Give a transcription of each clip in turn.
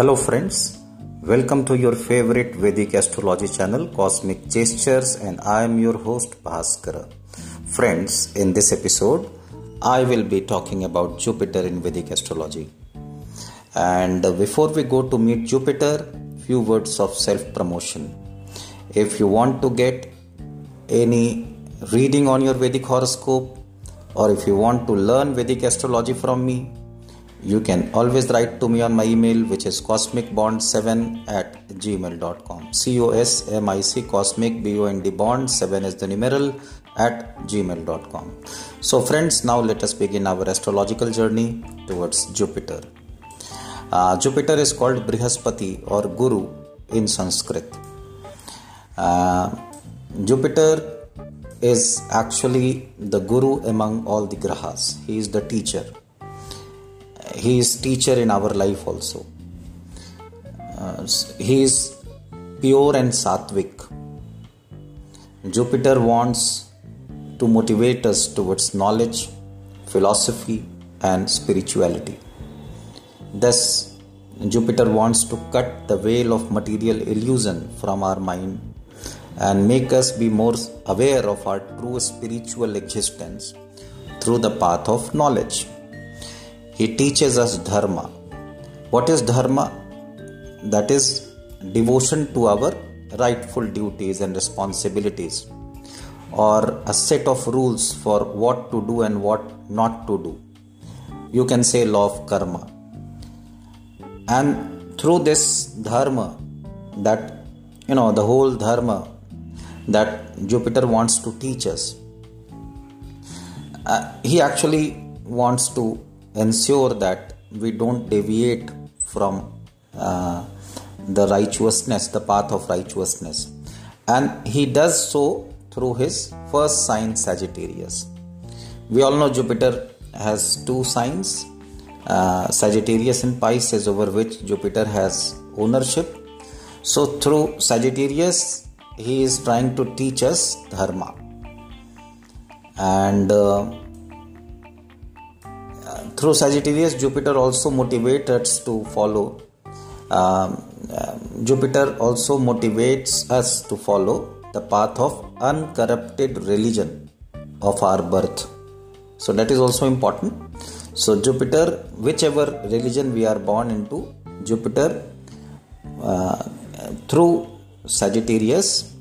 Hello, friends. Welcome to your favorite Vedic astrology channel, Cosmic Gestures, and I am your host, Bhaskara. Friends, in this episode, I will be talking about Jupiter in Vedic astrology. And before we go to meet Jupiter, few words of self promotion. If you want to get any reading on your Vedic horoscope, or if you want to learn Vedic astrology from me, you can always write to me on my email, which is cosmicbond7 at gmail.com. C O S M I C cosmic B O N D bond 7 is the numeral at gmail.com. So, friends, now let us begin our astrological journey towards Jupiter. Uh, Jupiter is called Brihaspati or Guru in Sanskrit. Uh, Jupiter is actually the Guru among all the grahas, he is the teacher he is teacher in our life also. Uh, he is pure and sattvic. Jupiter wants to motivate us towards knowledge philosophy and spirituality. Thus jupiter wants to cut the veil of material illusion from our mind and make us be more aware of our true spiritual existence through the path of knowledge he teaches us dharma. What is dharma? That is devotion to our rightful duties and responsibilities, or a set of rules for what to do and what not to do. You can say law of karma. And through this dharma, that you know, the whole dharma that Jupiter wants to teach us, uh, he actually wants to ensure that we don't deviate from uh, the righteousness, the path of righteousness. And he does so through his first sign, Sagittarius. We all know Jupiter has two signs uh, Sagittarius and Pisces, over which Jupiter has ownership. So, through Sagittarius, he is trying to teach us Dharma. And uh, through Sagittarius, Jupiter also motivates us to follow. Um, uh, Jupiter also motivates us to follow the path of uncorrupted religion of our birth. So that is also important. So Jupiter, whichever religion we are born into, Jupiter uh, through Sagittarius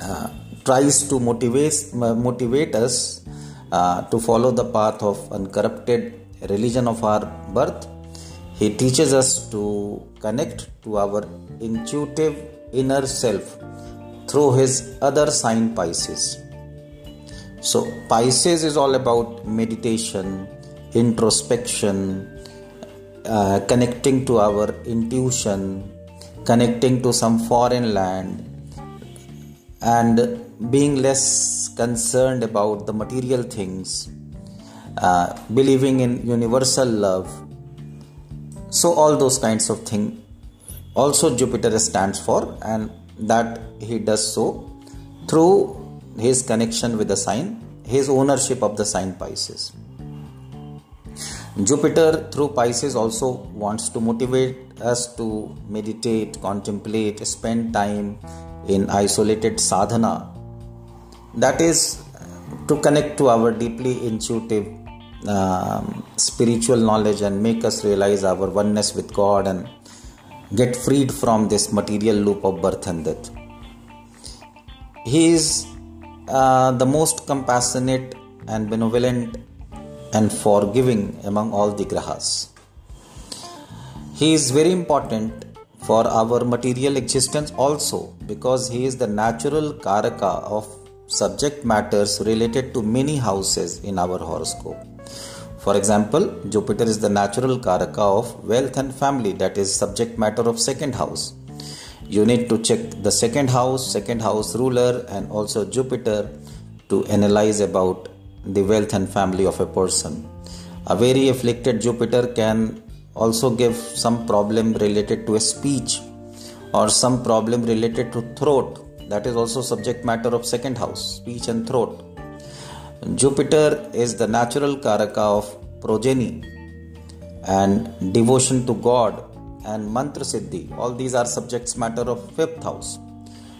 uh, tries to motivate motivate us uh, to follow the path of uncorrupted religion of our birth. He teaches us to connect to our intuitive inner self through his other sign Pisces. So, Pisces is all about meditation, introspection, uh, connecting to our intuition, connecting to some foreign land, and being less concerned about the material things, uh, believing in universal love. So, all those kinds of things also Jupiter stands for, and that he does so through his connection with the sign, his ownership of the sign Pisces. Jupiter through Pisces also wants to motivate us to meditate, contemplate, spend time in isolated sadhana that is to connect to our deeply intuitive um, spiritual knowledge and make us realize our oneness with God and get freed from this material loop of birth and death. He is uh, the most compassionate and benevolent and forgiving among all the grahas. He is very important for our material existence also because he is the natural karaka of subject matters related to many houses in our horoscope. For example, Jupiter is the natural karaka of wealth and family, that is subject matter of second house. You need to check the second house, second house ruler, and also Jupiter to analyze about the wealth and family of a person. A very afflicted Jupiter can also give some problem related to a speech or some problem related to throat that is also subject matter of second house speech and throat jupiter is the natural karaka of progeny and devotion to god and Mantra Siddhi. All these are subjects matter of fifth house.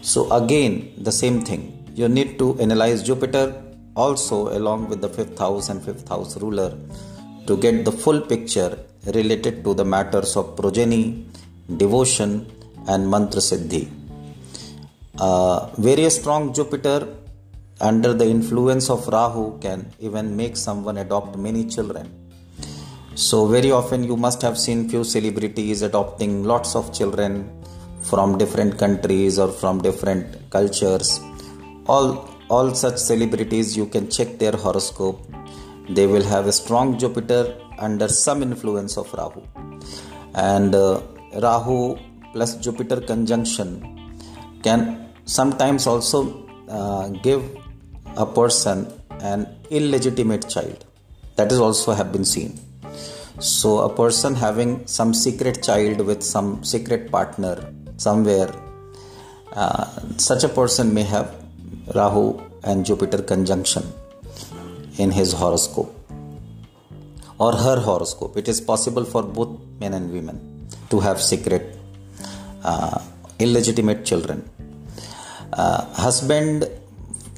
So again, the same thing. You need to analyze Jupiter also along with the fifth house and fifth house ruler to get the full picture related to the matters of progeny, devotion, and mantra siddhi. Uh, very strong Jupiter under the influence of Rahu can even make someone adopt many children. So very often you must have seen few celebrities adopting lots of children from different countries or from different cultures. All all such celebrities you can check their horoscope. They will have a strong Jupiter under some influence of Rahu. And uh, Rahu plus Jupiter conjunction can sometimes also uh, give a person an illegitimate child. That is also have been seen. So a person having some secret child with some secret partner somewhere, uh, such a person may have Rahu and Jupiter conjunction in his horoscope or her horoscope. It is possible for both men and women to have secret, uh, illegitimate children. Uh, husband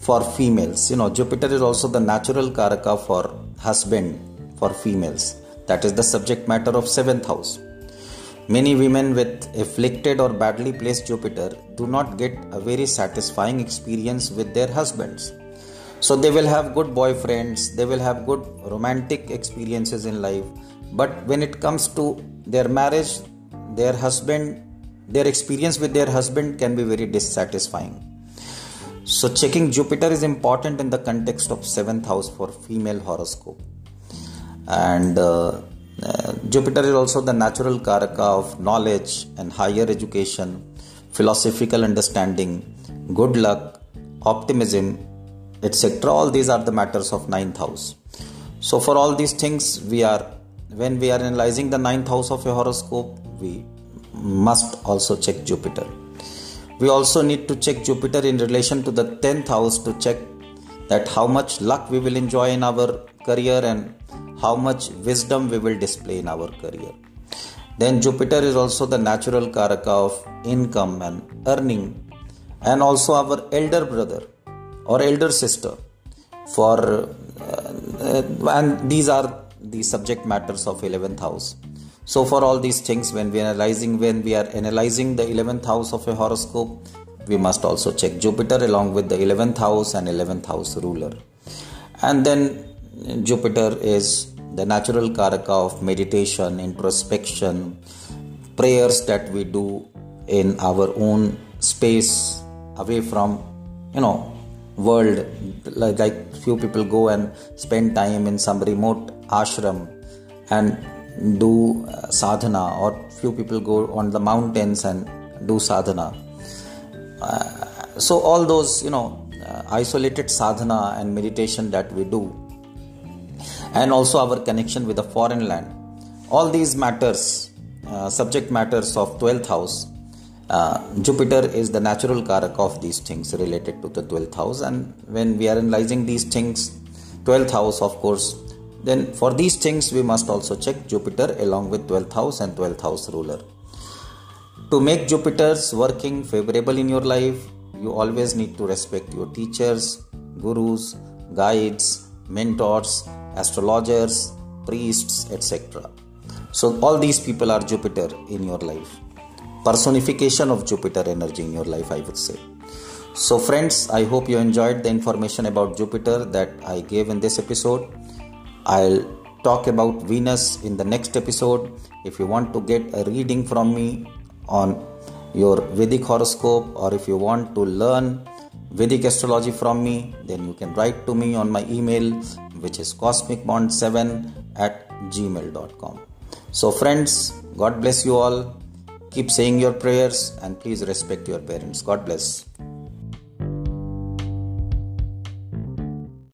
for females, you know, Jupiter is also the natural karaka for husband for females. That is the subject matter of seventh house. Many women with afflicted or badly placed Jupiter do not get a very satisfying experience with their husbands so they will have good boyfriends they will have good romantic experiences in life but when it comes to their marriage their husband their experience with their husband can be very dissatisfying so checking jupiter is important in the context of seventh house for female horoscope and uh, uh, jupiter is also the natural karaka of knowledge and higher education philosophical understanding good luck optimism etc. All these are the matters of ninth house. So for all these things, we are when we are analyzing the ninth house of a horoscope, we must also check Jupiter. We also need to check Jupiter in relation to the tenth house to check that how much luck we will enjoy in our career and how much wisdom we will display in our career. Then Jupiter is also the natural karaka of income and earning, and also our elder brother or elder sister for uh, and these are the subject matters of 11th house so for all these things when we are analyzing when we are analyzing the 11th house of a horoscope we must also check jupiter along with the 11th house and 11th house ruler. And then jupiter is the natural karaka of meditation introspection prayers that we do in our own space away from you know world. Like, like few people go and spend time in some remote ashram and do uh, sadhana or few people go on the mountains and do sadhana. Uh, so all those you know uh, isolated sadhana and meditation that we do and also our connection with the foreign land. All these matters uh, subject matters of 12th house uh, Jupiter is the natural karak of these things related to the 12th house, and when we are analyzing these things, 12th house, of course, then for these things we must also check Jupiter along with 12th house and 12th house ruler. To make Jupiter's working favorable in your life, you always need to respect your teachers, gurus, guides, mentors, astrologers, priests, etc. So, all these people are Jupiter in your life personification of Jupiter energy in your life, I would say. So, friends, I hope you enjoyed the information about Jupiter that I gave in this episode. I'll talk about Venus in the next episode. If you want to get a reading from me on your Vedic horoscope or if you want to learn Vedic astrology from me, then you can write to me on my email, which is cosmicbond7 at gmail.com. So, friends, God bless you all. Keep saying your prayers and please respect your parents. God bless.